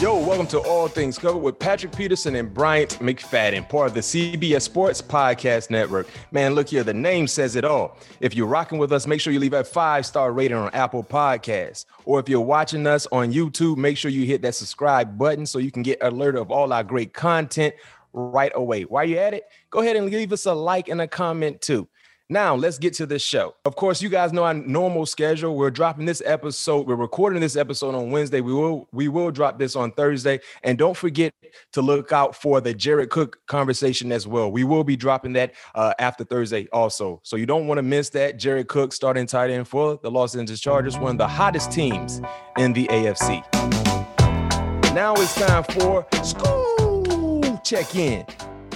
Yo, welcome to All Things Covered with Patrick Peterson and Bryant McFadden, part of the CBS Sports Podcast Network. Man, look here, the name says it all. If you're rocking with us, make sure you leave a five star rating on Apple Podcasts. Or if you're watching us on YouTube, make sure you hit that subscribe button so you can get alerted of all our great content right away. While you're at it, go ahead and leave us a like and a comment too. Now, let's get to this show. Of course, you guys know our normal schedule. We're dropping this episode. We're recording this episode on Wednesday. We will we will drop this on Thursday. And don't forget to look out for the Jared Cook conversation as well. We will be dropping that uh, after Thursday also. So you don't want to miss that. Jared Cook starting tight end for the Los Angeles Chargers, one of the hottest teams in the AFC. Now it's time for school check in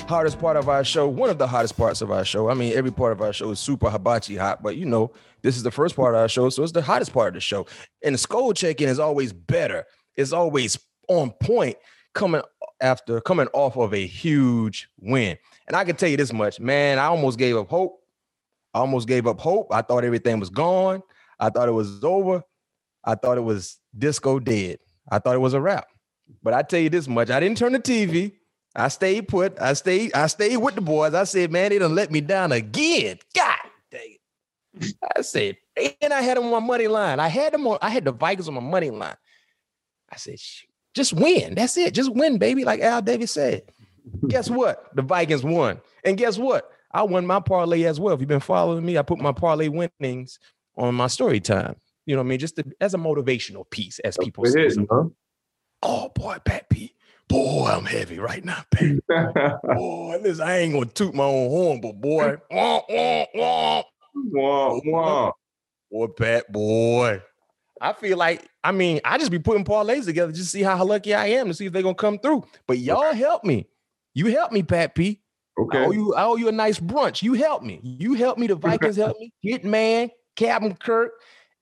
hottest part of our show, one of the hottest parts of our show. I mean, every part of our show is super hibachi hot, but you know, this is the first part of our show, so it's the hottest part of the show. And the skull check-in is always better. It's always on point coming after coming off of a huge win. And I can tell you this much, man, I almost gave up hope. I almost gave up hope. I thought everything was gone. I thought it was over. I thought it was disco dead. I thought it was a wrap. But I tell you this much, I didn't turn the TV. I stayed put. I stayed. I stayed with the boys. I said, man, they done let me down again. God dang it. I said, and I had them on my money line. I had them on. I had the Vikings on my money line. I said, just win. That's it. Just win, baby. Like Al Davis said. guess what? The Vikings won. And guess what? I won my parlay as well. If you've been following me, I put my parlay winnings on my story time. You know what I mean? Just to, as a motivational piece, as people say. huh? Oh boy, Pat P. Boy, I'm heavy right now, Pat. boy, listen, I ain't gonna toot my own horn, but boy, wah, wah, wah. Wah, wah. boy, Pat, boy. I feel like, I mean, I just be putting parlays together just to see how lucky I am to see if they're gonna come through. But y'all help me. You help me, Pat P. I owe Okay. you, I owe you a nice brunch. You help me. You help me. The Vikings help me. Hitman, Captain Kirk.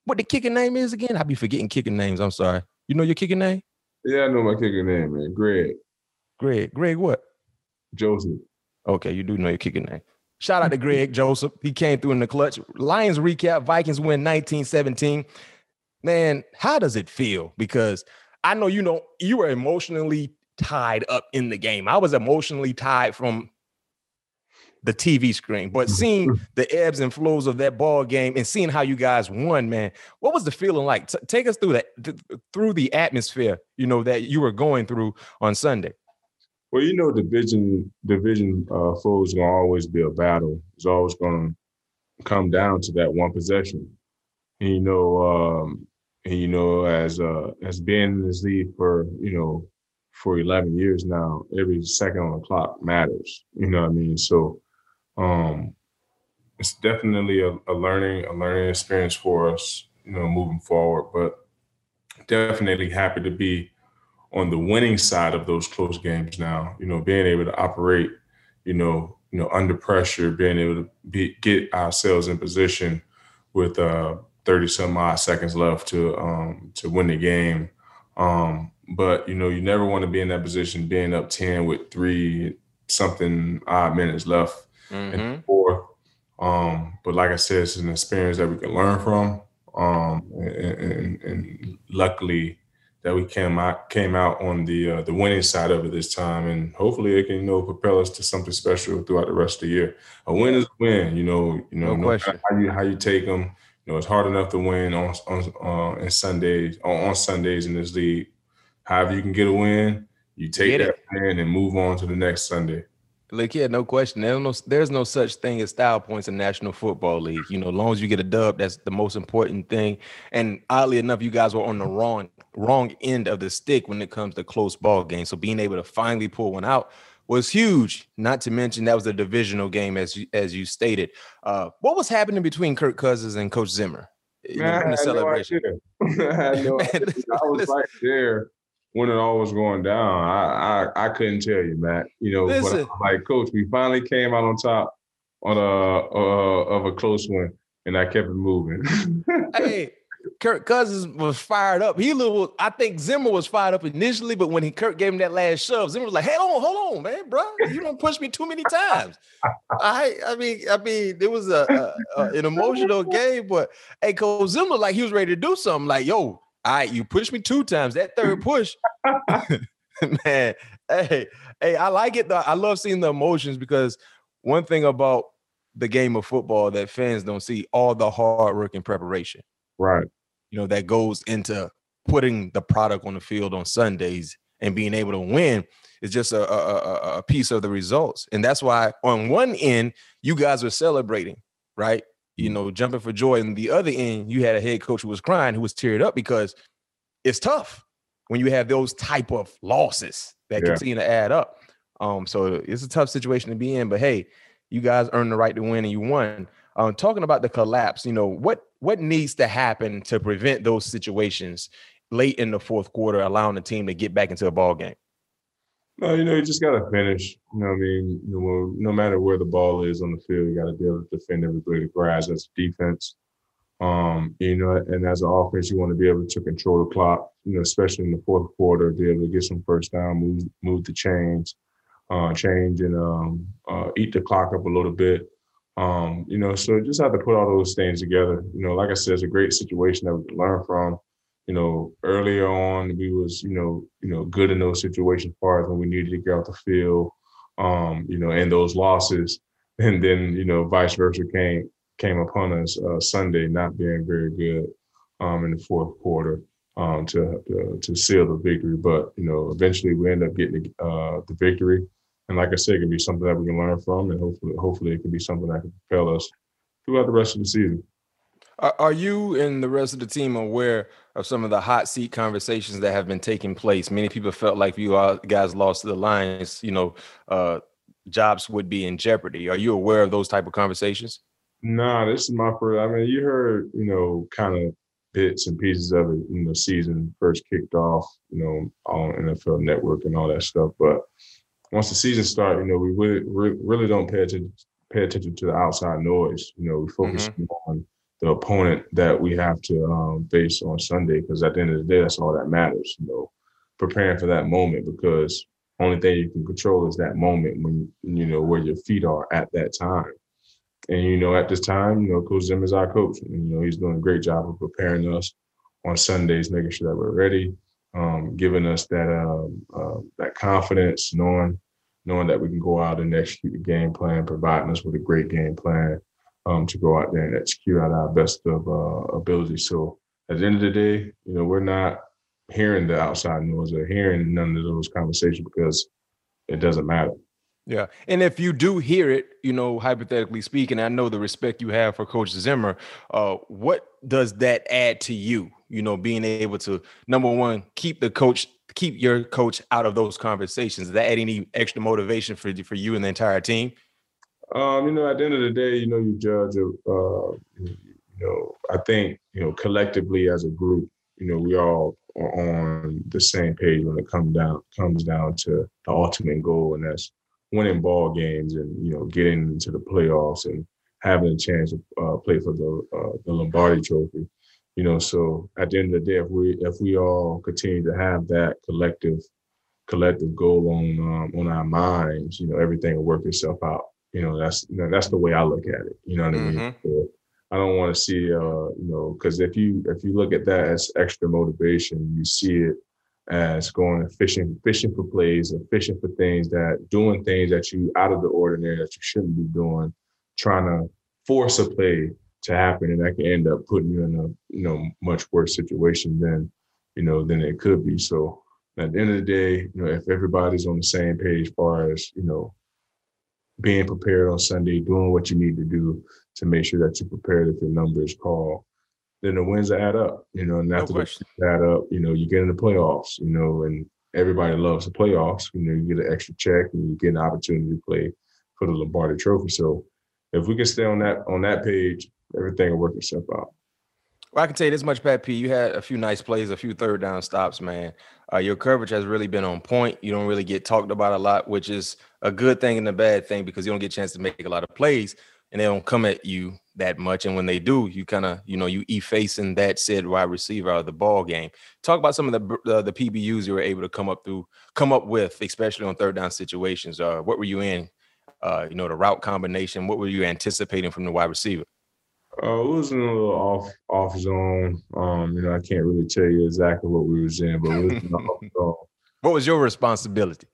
What the kicking name is again? I be forgetting kicking names. I'm sorry. You know your kicking name? Yeah, I know my kicker name, man. Greg Greg. Greg, what? Joseph. Okay, you do know your kicking name. Shout out to Greg Joseph. He came through in the clutch. Lions recap. Vikings win 1917. Man, how does it feel? Because I know you know you were emotionally tied up in the game. I was emotionally tied from the TV screen, but seeing the ebbs and flows of that ball game and seeing how you guys won, man, what was the feeling like? T- take us through that th- through the atmosphere, you know, that you were going through on Sunday. Well, you know, division division uh, foes gonna always be a battle. It's always gonna come down to that one possession. And you know, um, and you know, as uh, as being in this league for you know for eleven years now, every second on the clock matters. You know what I mean? So, um, it's definitely a, a learning a learning experience for us. You know, moving forward, but definitely happy to be on the winning side of those close games now. You know, being able to operate, you know, you know, under pressure, being able to be, get ourselves in position with uh 30 some odd seconds left to um to win the game. Um, but you know, you never want to be in that position being up 10 with three something odd minutes left in the fourth. Um, but like I said, it's an experience that we can learn from. Um, and, and, and luckily that we came out came out on the uh, the winning side of it this time, and hopefully it can you know propel us to something special throughout the rest of the year. A win is a win, you know. You know, No no question. how you how you take them. You know, it's hard enough to win on on uh, in Sundays on, on Sundays in this league. However, you can get a win, you take Get that it. win and move on to the next Sunday. Look here, no question. There's no, there's no such thing as style points in National Football League. You know, as long as you get a dub, that's the most important thing. And oddly enough, you guys were on the wrong wrong end of the stick when it comes to close ball games. So being able to finally pull one out was huge. Not to mention that was a divisional game, as you, as you stated. Uh, what was happening between Kirk Cousins and Coach Zimmer? Man, the celebration. No I, Man, I was right there when it all was going down. I I, I couldn't tell you, Matt. You know, listen. but like Coach, we finally came out on top on a uh, of a close one, and I kept it moving. hey, Kirk Cousins was fired up. He little, I think Zimmer was fired up initially, but when he Kirk gave him that last shove, Zimmer was like, "Hey, hold on, hold on, man, bro, you don't push me too many times." I, I mean, I mean, it was a, a, a, an emotional game, but hey, Coach Zimmer like he was ready to do something. Like, yo, all right, you pushed me two times. That third push, man. Hey, hey, I like it. Though. I love seeing the emotions because one thing about the game of football that fans don't see all the hard work and preparation. Right. You know, that goes into putting the product on the field on Sundays and being able to win is just a, a, a piece of the results. And that's why on one end, you guys are celebrating, right? You know, jumping for joy. And the other end, you had a head coach who was crying, who was teared up because it's tough when you have those type of losses that yeah. continue to add up. Um, so it's a tough situation to be in. But hey, you guys earned the right to win and you won. Um, talking about the collapse, you know, what what needs to happen to prevent those situations late in the fourth quarter, allowing the team to get back into a ball game? No, you know, you just got to finish. You know, I mean, you know, no matter where the ball is on the field, you got to be able to defend everybody grabs as defense. Um, you know, and as an offense, you want to be able to control the clock. You know, especially in the fourth quarter, be able to get some first down, move move the chains, uh, change and um, uh, eat the clock up a little bit. Um, you know, so just have to put all those things together. You know, like I said, it's a great situation that we can learn from. You know, earlier on we was, you know, you know, good in those situations, far as when we needed to get out the field, um, you know, and those losses, and then you know, vice versa came came upon us uh, Sunday not being very good um, in the fourth quarter um, to, to, to seal the victory. But you know, eventually we end up getting uh, the victory. And like I said, it can be something that we can learn from, and hopefully, hopefully, it can be something that can propel us throughout the rest of the season. Are you and the rest of the team aware of some of the hot seat conversations that have been taking place? Many people felt like you guys lost the Lions, you know, uh, jobs would be in jeopardy. Are you aware of those type of conversations? Nah, this is my first. I mean, you heard, you know, kind of bits and pieces of it when the season first kicked off, you know, on NFL Network and all that stuff. But once the season started, you know, we really, really don't pay attention pay attention to the outside noise. You know, we focus mm-hmm. on the opponent that we have to um, face on Sunday because at the end of the day, that's all that matters. You know, preparing for that moment because only thing you can control is that moment when you know where your feet are at that time. And you know, at this time, you know, Coach Zim is our coach. And, you know, he's doing a great job of preparing us on Sundays, making sure that we're ready, um, giving us that uh, that confidence, knowing knowing that we can go out and execute the game plan, providing us with a great game plan um, to go out there and execute at our best of uh, ability. So at the end of the day, you know, we're not hearing the outside noise or hearing none of those conversations because it doesn't matter. Yeah. And if you do hear it, you know, hypothetically speaking, I know the respect you have for Coach Zimmer. Uh, what does that add to you? You know, being able to number one, keep the coach, keep your coach out of those conversations. Does that add any extra motivation for for you and the entire team? Um, you know, at the end of the day, you know, you judge uh, you know, I think, you know, collectively as a group, you know, we all are on the same page when it comes down comes down to the ultimate goal, and that's winning ball games and you know getting into the playoffs and having a chance to uh, play for the uh, the Lombardi Trophy. You know, so at the end of the day, if we if we all continue to have that collective collective goal on um, on our minds, you know, everything will work itself out. You know, that's you know, that's the way I look at it. You know what mm-hmm. I mean? Mm-hmm. So I don't want to see, uh, you know, because if you if you look at that as extra motivation, you see it as going fishing, fishing for plays or fishing for things that doing things that you out of the ordinary that you shouldn't be doing, trying to force a play to happen, and that can end up putting you in a you know much worse situation than you know than it could be. So at the end of the day, you know, if everybody's on the same page, as far as you know, being prepared on Sunday, doing what you need to do to make sure that you're prepared if your number is called, then the wins add up, you know, and after no the add up, you know, you get in the playoffs, you know, and everybody loves the playoffs. You know, you get an extra check and you get an opportunity to play for the Lombardi Trophy. So if we can stay on that on that page, everything will work itself out. Well, I can tell you this much, Pat P. You had a few nice plays, a few third down stops, man. Uh, your coverage has really been on point. You don't really get talked about a lot, which is a good thing and a bad thing because you don't get a chance to make a lot of plays and they don't come at you that much. And when they do, you kind of, you know, you effacing that said wide receiver out of the ball game. Talk about some of the uh, the PBUs you were able to come up through, come up with, especially on third down situations. Uh, what were you in? Uh, you know, the route combination. What were you anticipating from the wide receiver? Uh, it was in a little off off zone. Um, you know, I can't really tell you exactly what we was in, but was off zone. What was your responsibility?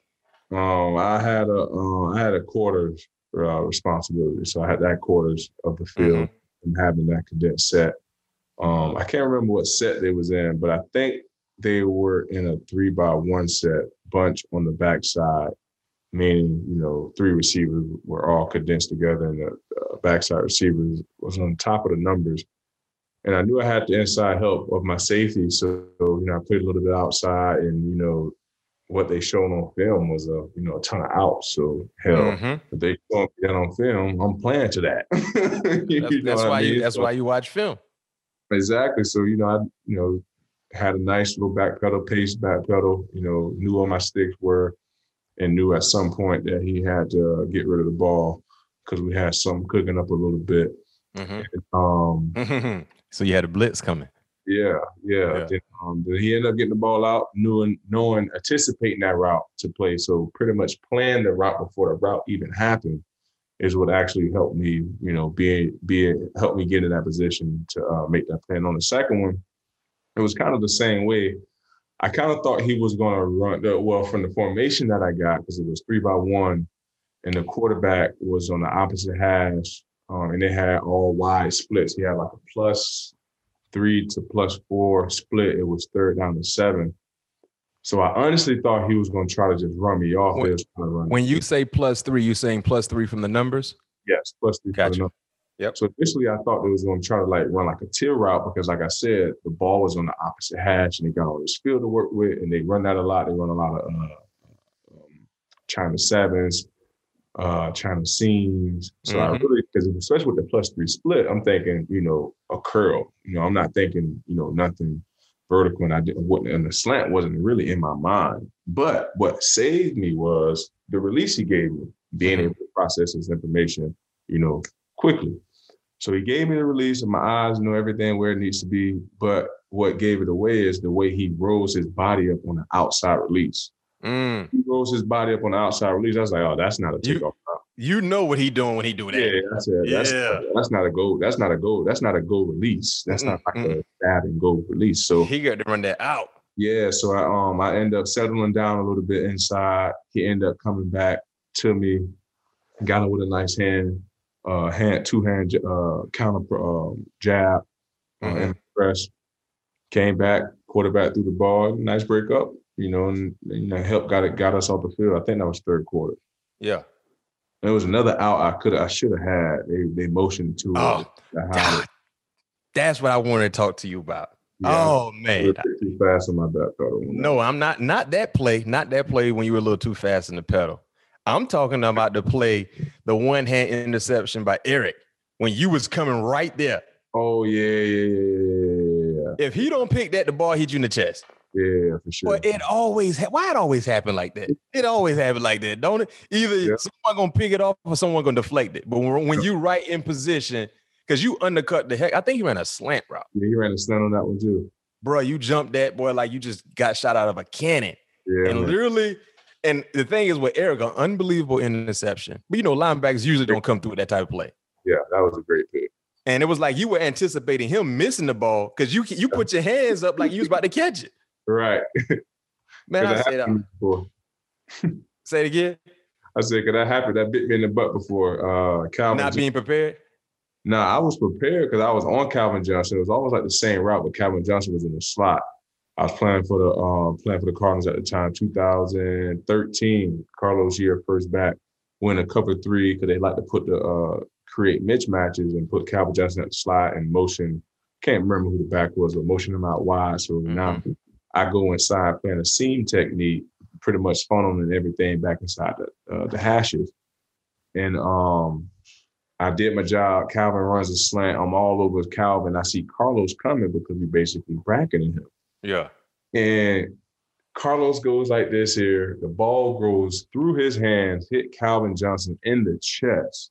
Um, I had a uh, I had a quarters uh, responsibility, so I had that quarters of the field mm-hmm. and having that condensed set. Um, I can't remember what set they was in, but I think they were in a three by one set bunch on the backside meaning you know three receivers were all condensed together, and the uh, backside receivers was on top of the numbers. And I knew I had the inside help of my safety, so you know I played a little bit outside, and you know what they showed on film was a you know a ton of outs. So hell, mm-hmm. if they show me that on film, I'm playing to that. that's, that's why I mean? you that's so, why you watch film. Exactly. So you know I you know had a nice little back pedal, pace back pedal. You know knew where my sticks were and knew at some point that he had to get rid of the ball because we had something cooking up a little bit. Mm-hmm. And, um, so you had a blitz coming. Yeah, yeah. yeah. Then, um, he ended up getting the ball out, knowing, knowing, anticipating that route to play. So pretty much plan the route before the route even happened is what actually helped me, you know, be be help me get in that position to uh, make that plan. On the second one, it was kind of the same way. I kind of thought he was going to run the, well from the formation that I got because it was three by one, and the quarterback was on the opposite hash, um, and they had all wide splits. He had like a plus three to plus four split. It was third down to seven. So I honestly thought he was going to try to just run me off. When, when you say plus three, you saying plus three from the numbers? Yes, plus three. Gotcha. Yep. So initially, I thought they was going to try to like run like a teal route because, like I said, the ball was on the opposite hash and they got all this field to work with, and they run that a lot. They run a lot of uh, um, China sevens, uh, China seams. So mm-hmm. I really, because especially with the plus three split, I'm thinking, you know, a curl. You know, I'm not thinking, you know, nothing vertical, and I didn't. And the slant wasn't really in my mind. But what saved me was the release he gave me, being mm-hmm. able to process his information, you know, quickly. So he gave me the release, and my eyes know everything where it needs to be. But what gave it away is the way he rolls his body up on the outside release. Mm. He rolls his body up on the outside release. I was like, oh, that's not a takeoff. You, you know what he doing when he do that. Yeah, that's, a, that's, yeah. that's not a go. That's not a go. That's not a go release. That's not like mm a stab and go release. So he got to run that out. Yeah, so I um I end up settling down a little bit inside. He ended up coming back to me, got him with a nice hand, uh, hand two hand uh, counter um, jab uh, mm-hmm. press. Came back, quarterback threw the ball, nice break up, you know, and you know help got it got us off the field. I think that was third quarter. Yeah. There was another out I could I should have had. They they motioned to oh, God. That's what I wanted to talk to you about. Yeah, oh man, too fast on my back pedal. No, I'm not. Not that play. Not that play when you were a little too fast in the pedal. I'm talking about the play, the one hand interception by Eric when you was coming right there. Oh yeah, yeah, yeah, yeah. If he don't pick that, the ball hit you in the chest. Yeah, for sure. But it always ha- why it always happen like that. It always happen like that, don't it? Either yeah. someone gonna pick it off or someone gonna deflect it. But when, when you right in position, because you undercut the heck, I think you ran a slant route. Yeah, he ran a slant on that one too. Bro, you jumped that boy like you just got shot out of a cannon. Yeah, and man. literally and the thing is with Eric, an unbelievable interception. But you know, linebackers usually don't come through with that type of play. Yeah, that was a great pick. And it was like you were anticipating him missing the ball because you you put your hands up like you was about to catch it. Right. Man, I say that. Before. say it again. I said, "Cause that happened. That bit me in the butt before." Uh, Calvin not being prepared. No, nah, I was prepared because I was on Calvin Johnson. It was almost like the same route, but Calvin Johnson was in the slot. I was playing for the um, playing for the Cardinals at the time, 2013. Karlos year first back, win a cover three because they like to put the uh, create mismatches and put Calvin Johnson at the slot and motion. Can't remember who the back was, but motion him out wide. So mm-hmm. now I go inside playing a seam technique, pretty much funneling everything back inside the uh, the hashes. And um, I did my job. Calvin runs a slant. I'm all over Calvin. I see Karlos coming because we basically bracketing him. Yeah. And Karlos goes like this here. The ball goes through his hands, hit Calvin Johnson in the chest.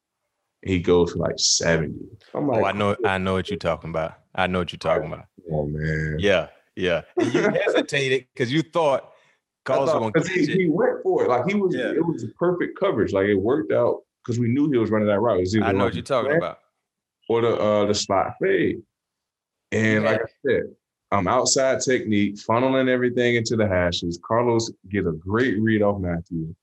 He goes for like 70. I'm like, oh, I know, I know what you're talking about. I know what you're talking about. Oh man. Yeah, yeah. And you hesitated because you thought Karlos was gonna he, he, went for it. Like he was yeah. it was perfect coverage. Like it worked out because we knew he was running that route. I know what you're talking about. Or the uh the slot fade. And yeah. like I said, I'm outside technique, funneling everything into the hashes. Karlos get a great read off Matthew.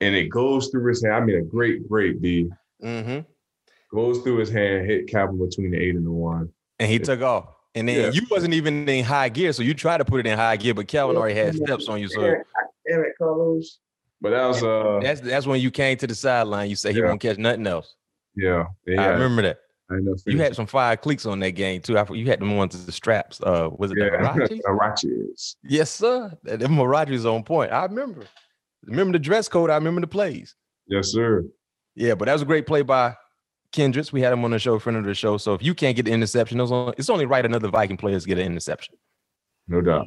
And it goes through his hand. I mean, a great, great B. Mm-hmm. Goes through his hand, hit Calvin between the eight and the one. And he it, took off. And then yeah. you wasn't even in high gear, so you tried to put it in high gear, but Calvin already had steps on you. So damn it, Karlos. But that was uh that's that's when you came to the sideline. You said he yeah. won't catch nothing else. Yeah, yeah. I remember that. I know. You had some fire clicks on that game too. you had them ones the straps. Uh, was it yeah. the? Yes, sir. Them Huaraches on point. I remember. Remember the dress code. I remember the plays. Yes, sir. Yeah, but that was a great play by Kendricks. We had him on the show, friend of the show. So if you can't get the interception, it's only right another Viking players get an interception. No doubt.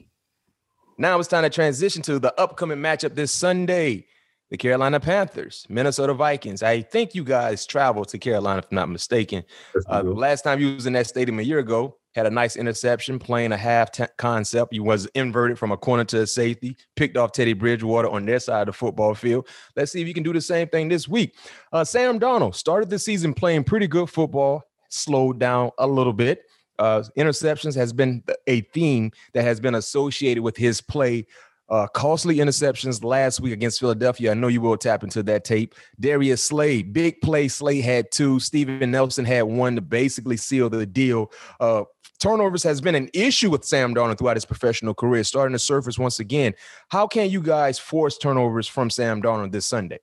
Now it's time to transition to the upcoming matchup this Sunday the Carolina Panthers, Minnesota Vikings. I think you guys traveled to Carolina, if I'm not mistaken. Uh, last time you was in that stadium a year ago, had a nice interception, playing a half t- concept. You was inverted from a corner to a safety, picked off Teddy Bridgewater on their side of the football field. Let's see if you can do the same thing this week. Uh, Sam Darnold started the season playing pretty good football, slowed down a little bit. Uh, interceptions has been a theme that has been associated with his play uh, costly interceptions last week against Philadelphia. I know you will tap into that tape. Darius Slay, big play. Slay had two. Steven Nelson had one to basically seal the deal. Uh, turnovers has been an issue with Sam Darnold throughout his professional career, starting to surface once again. How can you guys force turnovers from Sam Darnold this Sunday?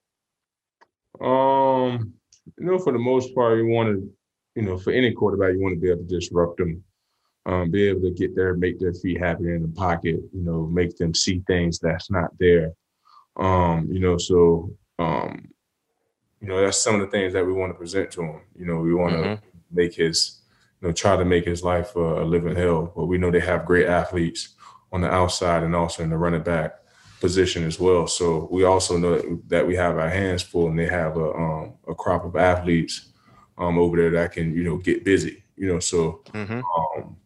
Um, you know, for the most part, you want to, you know, for any quarterback, you want to be able to disrupt them um, be able to get there, make their feet happy in the pocket, you know, make them see things that's not there. Um, you know, so um, you know, that's some of the things that we want to present to him. You know, we want to mm-hmm. make his, you know, try to make his life a, living hell. But we know they have great athletes on the outside and also in the running back position as well. So we also know that we have our hands full, and they have a um, a crop of athletes um, over there that can you know get busy. You know, so mm-hmm. um,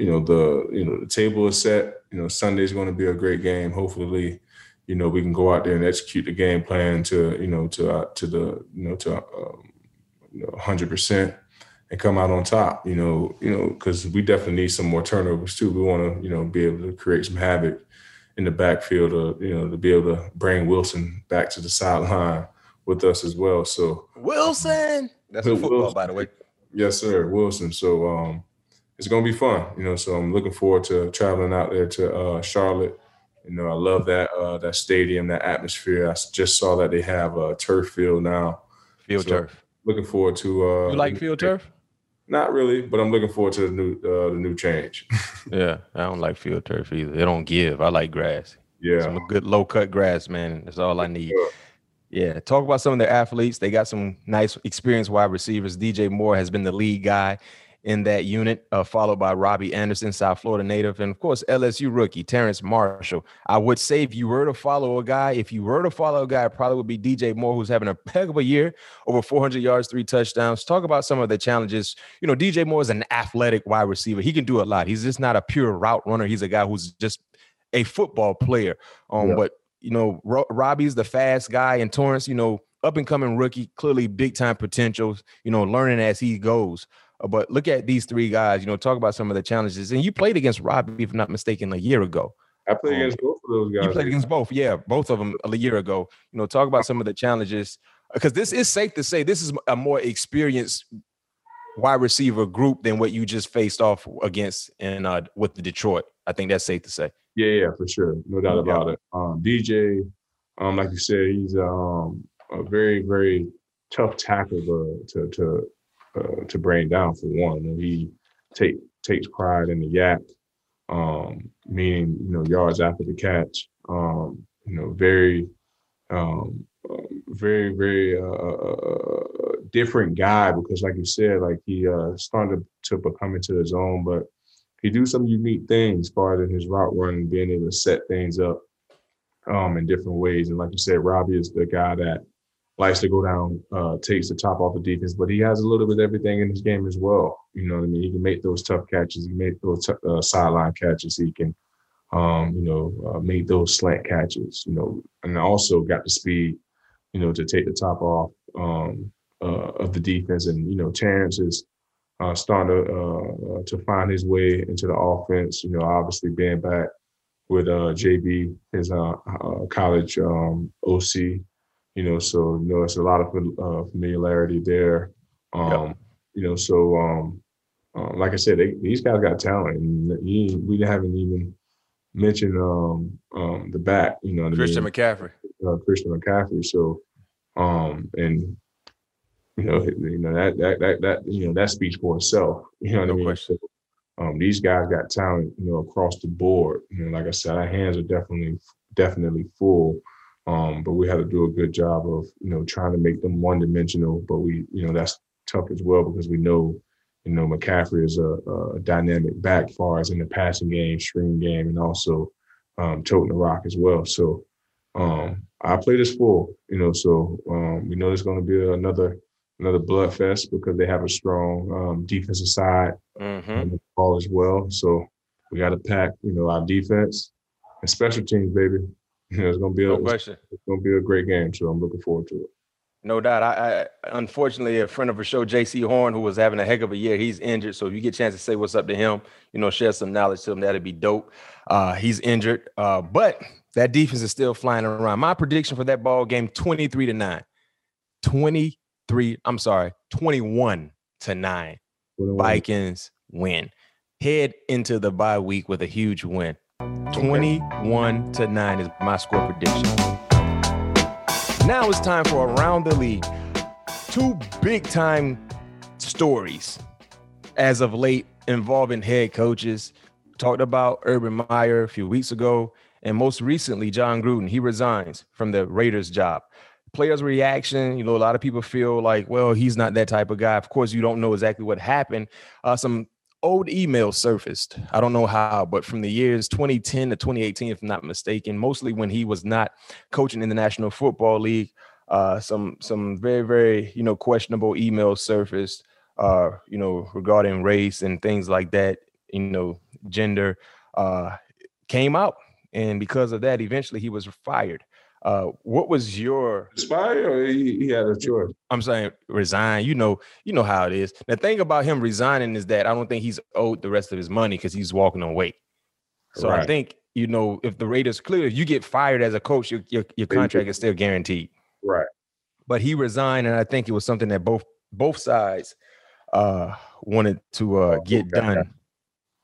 you know the you know the table is set. You know Sunday's going to be a great game. Hopefully, you know we can go out there and execute the game plan to you know to uh, to the you know to um, you know 100 percent and come out on top. You know you know because we definitely need some more turnovers too. We want to you know be able to create some havoc in the backfield. To, you know to be able to bring Wilson back to the sideline with us as well. So Wilson, that's a football, Wilson. by the way. Yes, sir, Wilson. So um, it's gonna be fun, you know. So I'm looking forward to traveling out there to uh, Charlotte. You know, I love that uh, that stadium, that atmosphere. I just saw that they have a turf field now. Field so turf. Looking forward to. Uh, you like field turf? Not really, but I'm looking forward to the new uh, the new change. yeah, I don't like field turf either. They don't give. I like grass. Yeah, some good low cut grass, man. That's all I need. Yeah, talk about some of their athletes. They got some nice experienced wide receivers. DJ Moore has been the lead guy in that unit, uh, followed by Robbie Anderson, South Florida native, and of course LSU rookie Terrence Marshall. I would say if you were to follow a guy, if you were to follow a guy, it probably would be DJ Moore, who's having a heck of a year, over 400 yards, three touchdowns. Talk about some of the challenges. You know, DJ Moore is an athletic wide receiver. He can do a lot. He's just not a pure route runner. He's a guy who's just a football player. Um, yeah. but you know, Robbie's the fast guy, and Torrance, you know, up and coming rookie, clearly big time potential. You know, learning as he goes. But look at these three guys. You know, talk about some of the challenges. And you played against Robbie, if I'm not mistaken, a year ago. I played um, against both of those guys. You played against both, yeah, both of them a year ago. You know, talk about some of the challenges because this is safe to say this is a more experienced wide receiver group than what you just faced off against in uh, with the Detroit. I think that's safe to say. Yeah, yeah, for sure, no doubt about it. Um, DJ, um, like you said, he's um, a very, very tough tackle to to, to uh, to bring down for one. He take takes pride in the YAC, um, meaning you know yards after the catch. Um, you know, very, um, very, very uh, uh, uh, different guy because, like you said, like he uh, started to become into his own, but he do some unique things far as his route running, being able to set things up um, in different ways. And like you said, Robbie is the guy that likes to go down, uh, takes the top off the defense, but he has a little bit of everything in his game as well. You know what I mean? He can make those tough catches. He can make those t- uh, sideline catches. He can, um, you know, uh, make those slant catches. You know, and also got the speed, you know, to take the top off um, uh, of the defense. And you know, Terrence is uh, starting to uh, to find his way into the offense. You know, obviously being back with JB, his college um, OC. You know, so you know it's a lot of uh, familiarity there. Um, yep. You know, so um, uh, like I said, they, these guys got talent, and he, we haven't even mentioned um, um, the back. You know, Christian I mean? McCaffrey. Uh, Christian McCaffrey. So, um, and you know, you know that that that that you know that speaks for itself. You know what no I mean? Question. So, um, these guys got talent, you know, across the board. You know, like I said, our hands are definitely definitely full. Um, but we had to do a good job of, you know, trying to make them one dimensional. But we, you know, that's tough as well because we know, you know, McCaffrey is a, a dynamic back far as in the passing game, stream game, and also um, toting the rock as well. So um, I play this full, you know, so um, we know there's going to be another another bloodfest because they have a strong um, defensive side mm-hmm. ball as well. So we got to pack, you know, our defense and special teams, baby. You know, it's gonna be a, question. It's gonna be a great game. So I'm looking forward to it. No doubt. I, I unfortunately a friend of the show, Jaycee Horn, who was having a heck of a year, he's injured. So if you get a chance to say what's up to him, you know, share some knowledge to him, that'd be dope. Uh, he's injured, uh, but that defense is still flying around. My prediction for that ball game: 23 to nine. 20 three, I'm sorry, 21 to nine. Vikings win. Head into the bye week with a huge win. 21 to 9 is my score prediction. Now it's time for around the league. Two big time stories as of late involving head coaches. Talked about Urban Meyer a few weeks ago, and most recently, Jon Gruden. He resigns from the Raiders job players' reaction. You know, a lot of people feel like, well, he's not that type of guy. Of course, you don't know exactly what happened. Uh, some old emails surfaced. I don't know how, but from the years 2010 to 2018, if I'm not mistaken, mostly when he was not coaching in the National Football League. Uh, some some very very you know questionable emails surfaced. Uh, you know regarding race and things like that. You know gender uh, came out, and because of that, eventually he was fired. Uh, what was your expire or he, he, had a choice? I'm saying resign. You know, you know how it is. The thing about him resigning is that I don't think he's owed the rest of his money because he's walking away. So right. I think you know if the Raiders clear, if you get fired as a coach, your your, your contract is still guaranteed. Right. But he resigned, and I think it was something that both both sides uh wanted to uh oh, get done.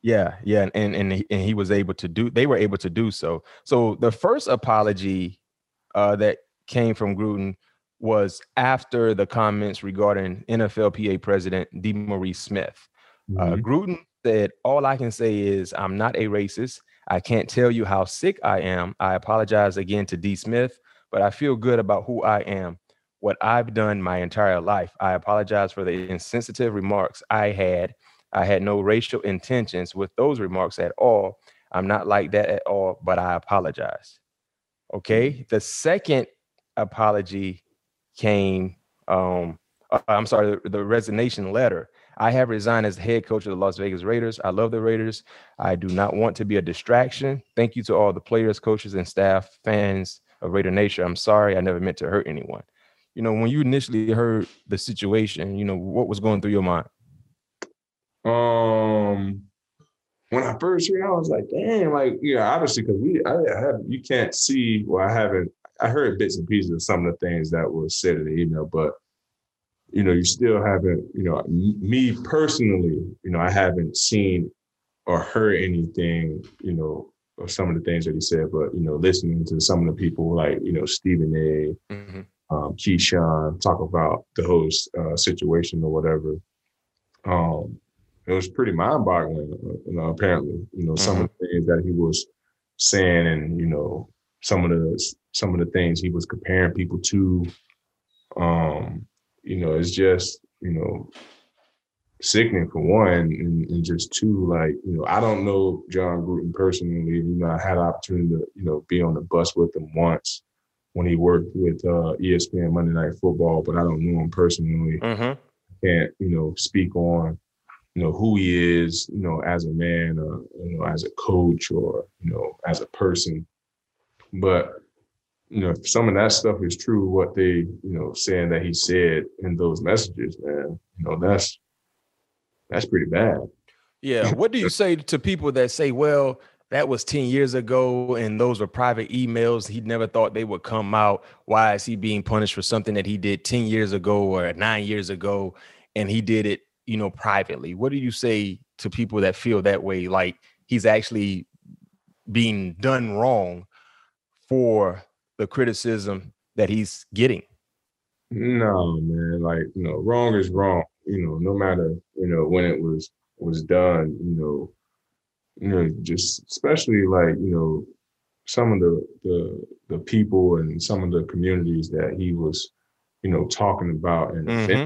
Yeah, yeah, and and and he was able to do. They were able to do so. So the first apology uh, that came from Gruden was after the comments regarding NFLPA president DeMaurice Smith. Uh, mm-hmm. Uh, Gruden said, All I can say is I'm not a racist. I can't tell you how sick I am. I apologize again to D. Smith, but I feel good about who I am, what I've done my entire life. I apologize for the insensitive remarks I had. I had no racial intentions with those remarks at all. I'm not like that at all, but I apologize. Okay. The second apology came, um, uh, I'm sorry, the, the resignation letter. I have resigned as the head coach of the Las Vegas Raiders. I love the Raiders. I do not want to be a distraction. Thank you to all the players, coaches, and staff, fans of Raider Nation. I'm sorry. I never meant to hurt anyone. You know, when you initially heard the situation, you know, what was going through your mind? Um, when I first heard, it, I was like, damn, like, you know, obviously, because we, I have, you can't see, well, I haven't, I heard bits and pieces of some of the things that were said in the email, but, you know, you still haven't, you know, me personally, you know, I haven't seen or heard anything, you know, of some of the things that he said, but, you know, listening to some of the people like, you know, Stephen A., mm-hmm. um, Keyshawn talk about the whole uh, situation or whatever. Um, it was pretty mind-boggling. You know, apparently, you know, mm-hmm. some of the things that he was saying, and you know, some of the some of the things he was comparing people to. Um, you know, it's just you know sickening for one, and, and, just two, like, you know, I don't know Jon Gruden personally. You know, I had an opportunity to, you know, be on the bus with him once when he worked with uh, ESPN Monday Night Football, but I don't know him personally. Mm-hmm. Can't, you know, speak on, you know, who he is, you know, as a man, or, you know, as a coach, or you know, as a person. But you know, if some of that stuff is true, what they, you know, saying that he said in those messages, man, you know, that's that's pretty bad. Yeah. What do you say to people that say, well, that was 10 years ago and those were private emails he never thought they would come out why is he being punished for something that he did 10 years ago or 9 years ago and he did it you know privately? What do you say to people that feel that way? Like he's actually being done wrong for the criticism that he's getting? No man like you know wrong is wrong you know, no matter, you know, when it was was done, you know, you know, just especially like, you know, some of the the the people and some of the communities that he was, you know, talking about and mm-hmm.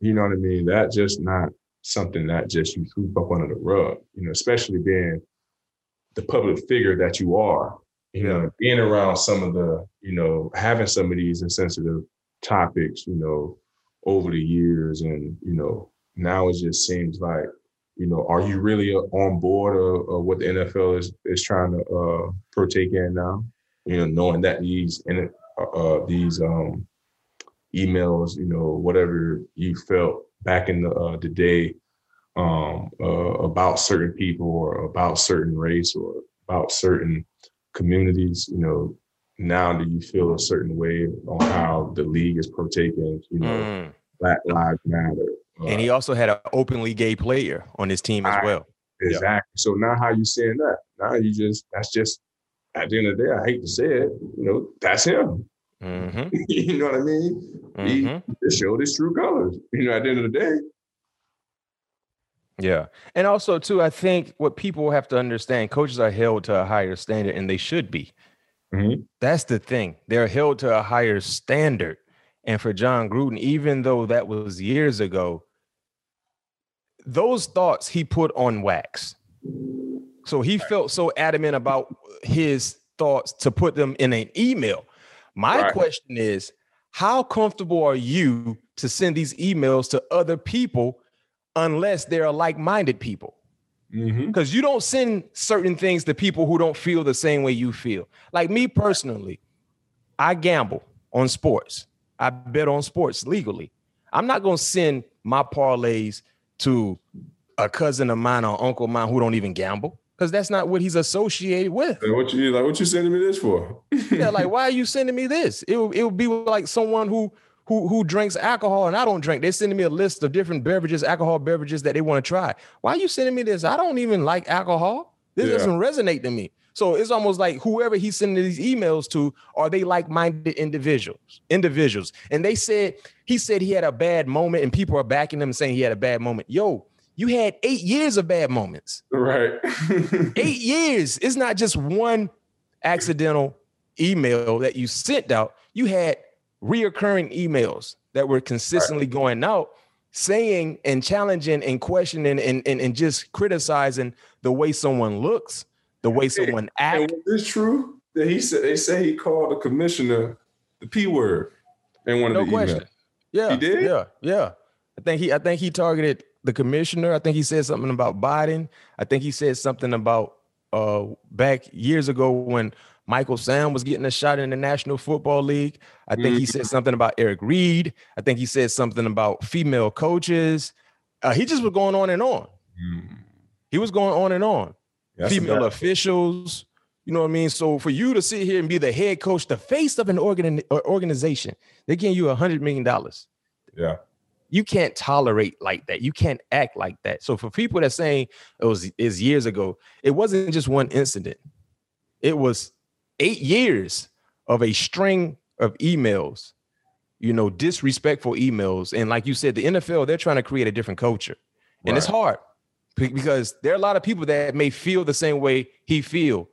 You know what I mean? That just not something that just you sweep up under the rug, you know, especially being the public figure that you are, you know, being around some of the, you know, having some of these insensitive topics, you know, over the years. And, you know, now it just seems like, you know, are you really on board of, of what the NFL is, is trying to uh, partake in now? You know, knowing that these and uh, these um, emails, you know, whatever you felt back in the, uh, the day um, uh, about certain people or about certain race or about certain communities, you know, now do you feel a certain way on how the league is partaking? You know, mm. Black Lives Matter. Uh, and he also had an openly gay player on his team as well. Exactly. So now how you saying that? Now you just that's just at the end of the day, I hate to say it, you know, that's him. Mm-hmm. you know what I mean? Mm-hmm. He showed his true colors. You know, at the end of the day. Yeah. And also too, I think what people have to understand, coaches are held to a higher standard and they should be. Mm-hmm. That's the thing. They're held to a higher standard. And for Jon Gruden, even though that was years ago, those thoughts he put on wax. So he felt so adamant about his thoughts to put them in an email. My right. question is, how comfortable are you to send these emails to other people unless they're like-minded people? Because mm-hmm. you don't send certain things to people who don't feel the same way you feel. Like me personally, I gamble on sports. I bet on sports legally. I'm not gonna send my parlays to a cousin of mine or uncle of mine who don't even gamble because that's not what he's associated with. what you like? What you sending me this for? yeah, like why are you sending me this? It it would be like someone who who who drinks alcohol and I don't drink. They're sending me a list of different beverages, alcohol beverages that they want to try. Why are you sending me this? I don't even like alcohol. This yeah. doesn't resonate to me. So it's almost like whoever he's sending these emails to, are they like-minded individuals? Individuals. And they said he said he had a bad moment, and people are backing him saying he had a bad moment. Yo, you had eight years of bad moments. Right. eight years. It's not just one accidental email that you sent out. You had reoccurring emails that were consistently right. going out saying and challenging and questioning and, and, and just criticizing the way someone looks, the way someone acts. Is this true that he said they say he called the commissioner the P word in one of the question. Emails. Yeah. He did? Yeah, yeah. I think he I think he targeted the commissioner. I think he said something about Biden. I think he said something about uh back years ago when Michael Sam was getting a shot in the National Football League. I think mm-hmm. he said mm-hmm. something about Eric Reid. I think he said something about female coaches. Uh, he just was going on and on. Mm. He was going on and on. That's female officials. You know what I mean? So for you to sit here and be the head coach, the face of an organ- uh, organization, they're giving you a hundred million dollars. Yeah. You can't tolerate like that. You can't act like that. So for people that saying it was is years ago, it wasn't just one incident. It was eight years of a string of emails, you know, disrespectful emails. And like you said, the NFL, they're trying to create a different culture. And it's hard. because there are a lot of people that may feel the same way he feel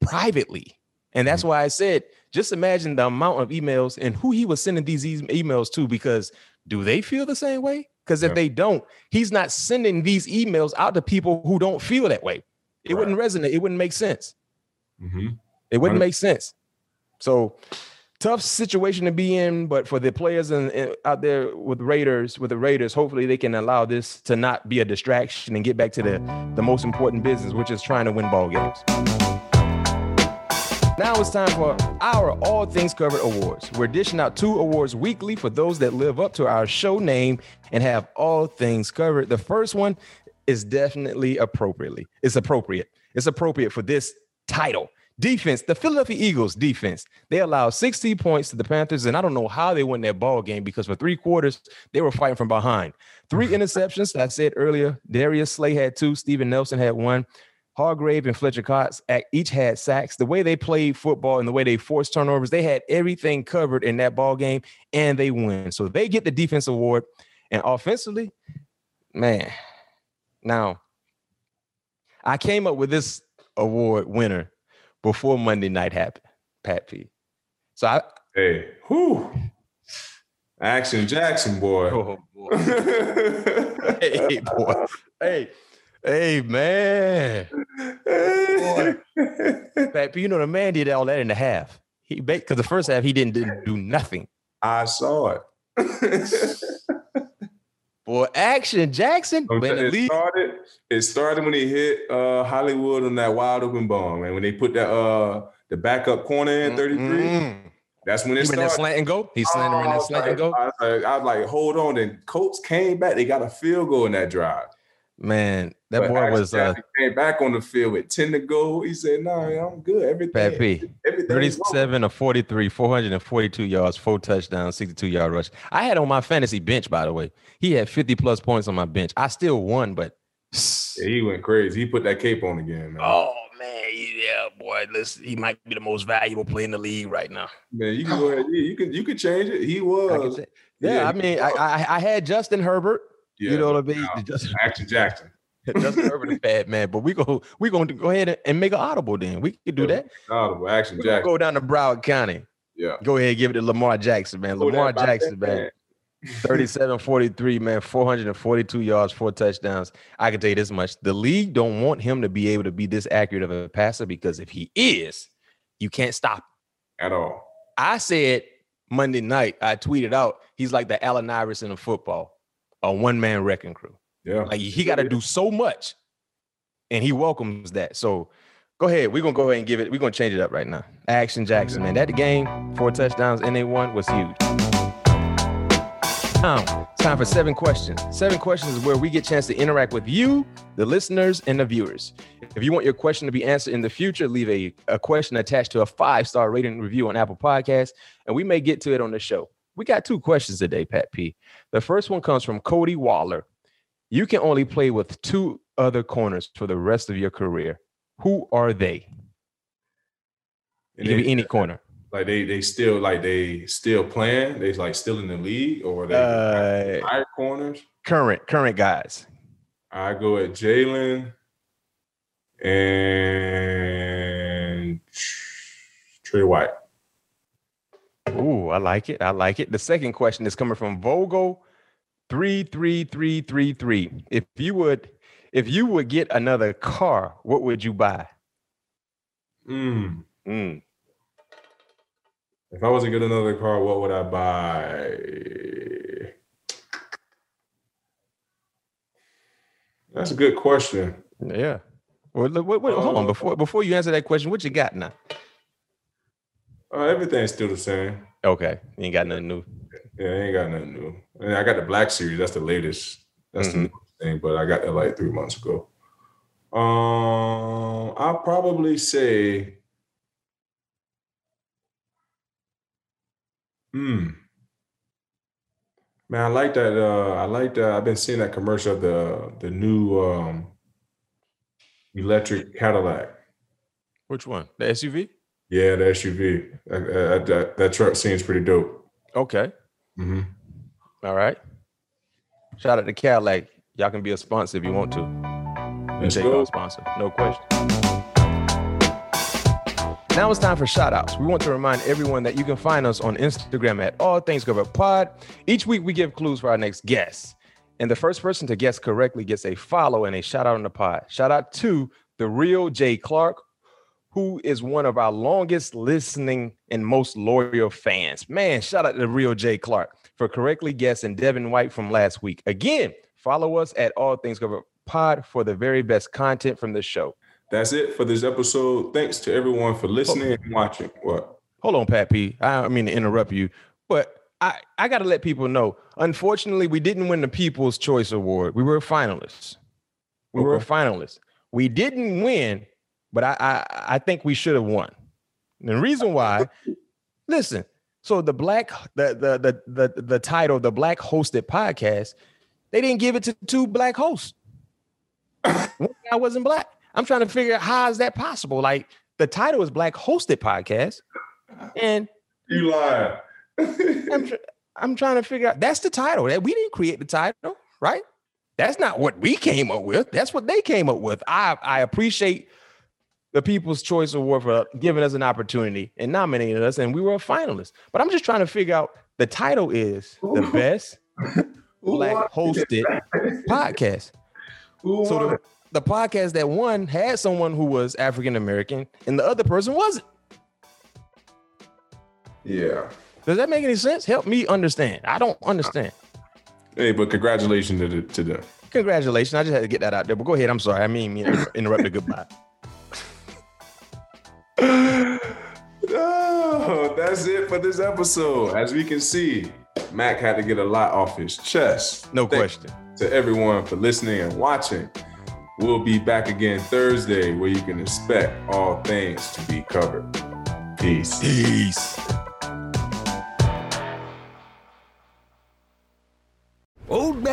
privately. And that's mm-hmm. why I said, just imagine the amount of emails and who he was sending these e- emails to because do they feel the same way? Because if Yeah. they don't, he's not sending these emails out to people who don't feel that way. It wouldn't resonate. It wouldn't make sense. hmm It wouldn't make sense. So tough situation to be in, but for the players and out there with Raiders, with the Raiders, hopefully they can allow this to not be a distraction and get back to the the most important business, which is trying to win ball games. Now it's time for our All Things Covered Awards. We're dishing out two awards weekly for those that live up to our show name and have all things covered. The first one is definitely appropriately. It's appropriate. It's appropriate for this title. Defense, the Philadelphia Eagles defense. They allowed 60 points to the Panthers, and I don't know how they won that ball game because for three quarters they were fighting from behind. Three interceptions. I said earlier, Darius Slay had two, Steven Nelson had one. Hargrave and Fletcher Cox each had sacks. The way they played football and the way they forced turnovers, they had everything covered in that ball game, and they win. So they get the defense award. And offensively, man, now I came up with this award winner before Monday night happened, Pat P. So I, Hey, whew. Action Jackson, boy. oh boy, hey boy, hey, hey man, Pat P. You know the man did all that in the half. He because the first half he didn't, didn't do nothing. I saw it. Boy, action Jackson. When it started. It started when he hit uh, Hollywood on that wide open bomb, and when they put that uh, the backup corner in 33. Mm. That's when He it ran that started. slant and go. He slammed him in Oh, that slant like, and go. I was, like, I was like, hold on. Then Colts came back. They got a field goal in that drive. Man, that But boy was uh, came back on the field with 10 to go. He said, No, nah, I'm good. Everything. Pat P. Everything. 37 of 43, 442 yards, four touchdowns, 62 yard rush. I had on my fantasy bench, by the way. He had 50 plus points on my bench. I still won, but Yeah, he went crazy. He put that cape on again, man. oh man, yeah, boy, listen, he might be the most valuable player in the league right now. Man, you can go ahead. You can you can change it. He I was. say- yeah, yeah, I mean, I, I I had Justin Herbert. Yeah, you know what I mean? no. Justin, Action Jackson. Justin Herbert is bad, man. But we go we going to go ahead and- make an audible. Then we could do that. Audible. Action We Jackson. go down to Broward County. Yeah. Go ahead and give it to Lamar Jackson, man. That Lamar Jackson, there, man. 37 43, man, 442 yards, four touchdowns. I can tell you this much. The league don't want him to be able to be this accurate of a passer because if he is, you can't stop. him. At all. I said Monday night, I tweeted out, he's like the Allen Iverson of football, a one-man wrecking crew. Yeah. Like he got to do so much, and he welcomes that. So go ahead. We're gonna go ahead and give it, we're gonna change it up right now. Action Jackson, man. That game, four touchdowns, and they won was huge. Now, time for seven questions. Seven questions is where we get a chance to interact with you, the listeners, and the viewers. If you want your question to be answered in the future, leave a, a question attached to a five-star rating review on Apple Podcasts, and we may get to it on the show. We got two questions today, Pat P. The first one comes from Cody Waller. You can only play with two other corners for the rest of your career. Who are they? It be any corner. like they they still like they still playing. They like still in the league or they Uh, higher corners. current current guys. I go at Jalen and Trey White. Ooh, I like it. I like it. The second question is coming from Vogel three three three three three. If you would, if you would get another car, what would you buy? Mm. Mm. If I was to get another car, what would I buy? That's a good question. Yeah. Well, wait, wait, hold on. Uh, Before before you answer that question, what you got now? Uh, everything's still the same. Okay, you ain't got nothing new. Yeah, I ain't got nothing new. And I got the Black Series. That's the latest. That's Mhm. the newest thing. But I got that like three months ago. Um, I'll probably say, hmm. Man, I like that. Uh, I like that. I've been seeing that commercial of the the new um electric Cadillac. Which one? The SUV? Yeah, the SUV. That, that, that, that truck seems pretty dope. Okay. hmm All right. Shout out to Cadillac. Y'all can be a sponsor if you want to. Let's take go. sponsor. No question. Now it's time for shout outs. We want to remind everyone that you can find us on Instagram at All Things Covered Pod. Each week we give clues for our next guest. And the first person to guess correctly gets a follow and a shout out on the pod. Shout out to the real Jay Clark, who is one of our longest listening and most loyal fans. Man, shout out to the real Jay Clark for correctly guessing Devin White from last week. Again, follow us at All Things Covered Pod for the very best content from the show. That's it for this episode. Thanks to everyone for listening and watching. What? Hold on, Pat P. I don't mean to interrupt you, but I, I got to let people know. Unfortunately, we didn't win the People's Choice Award. We were finalists. We okay. were finalists. We didn't win, but I, I, I think we should have won. And the reason why, listen. So the black the, the the the the title, the black hosted podcast, they didn't give it to two black hosts. One guy wasn't black. I'm trying to figure out how is that possible. Like the title is Black Hosted Podcast, and you lie. I'm, tr- I'm trying to figure out. That's the title. That we didn't create the title, right? That's not what we came up with. That's what they came up with. I I appreciate the People's Choice Award for giving us an opportunity and nominating us, and we were a finalist. But I'm just trying to figure out the title is the best black hosted podcast. so the, the podcast that won had someone who was African American, and the other person wasn't. Yeah. Does that make any sense? Help me understand. I don't understand. Hey, but congratulations to, the, to them. Congratulations. I just had to get that out there. But go ahead. I'm sorry. I mean, me interrupt the goodbye. oh, that's it for this episode. As we can see, Mac had to get a lot off his chest. No Thanks question. To everyone for listening and watching. We'll be back again Thursday where you can expect all things to be covered. Peace. Peace.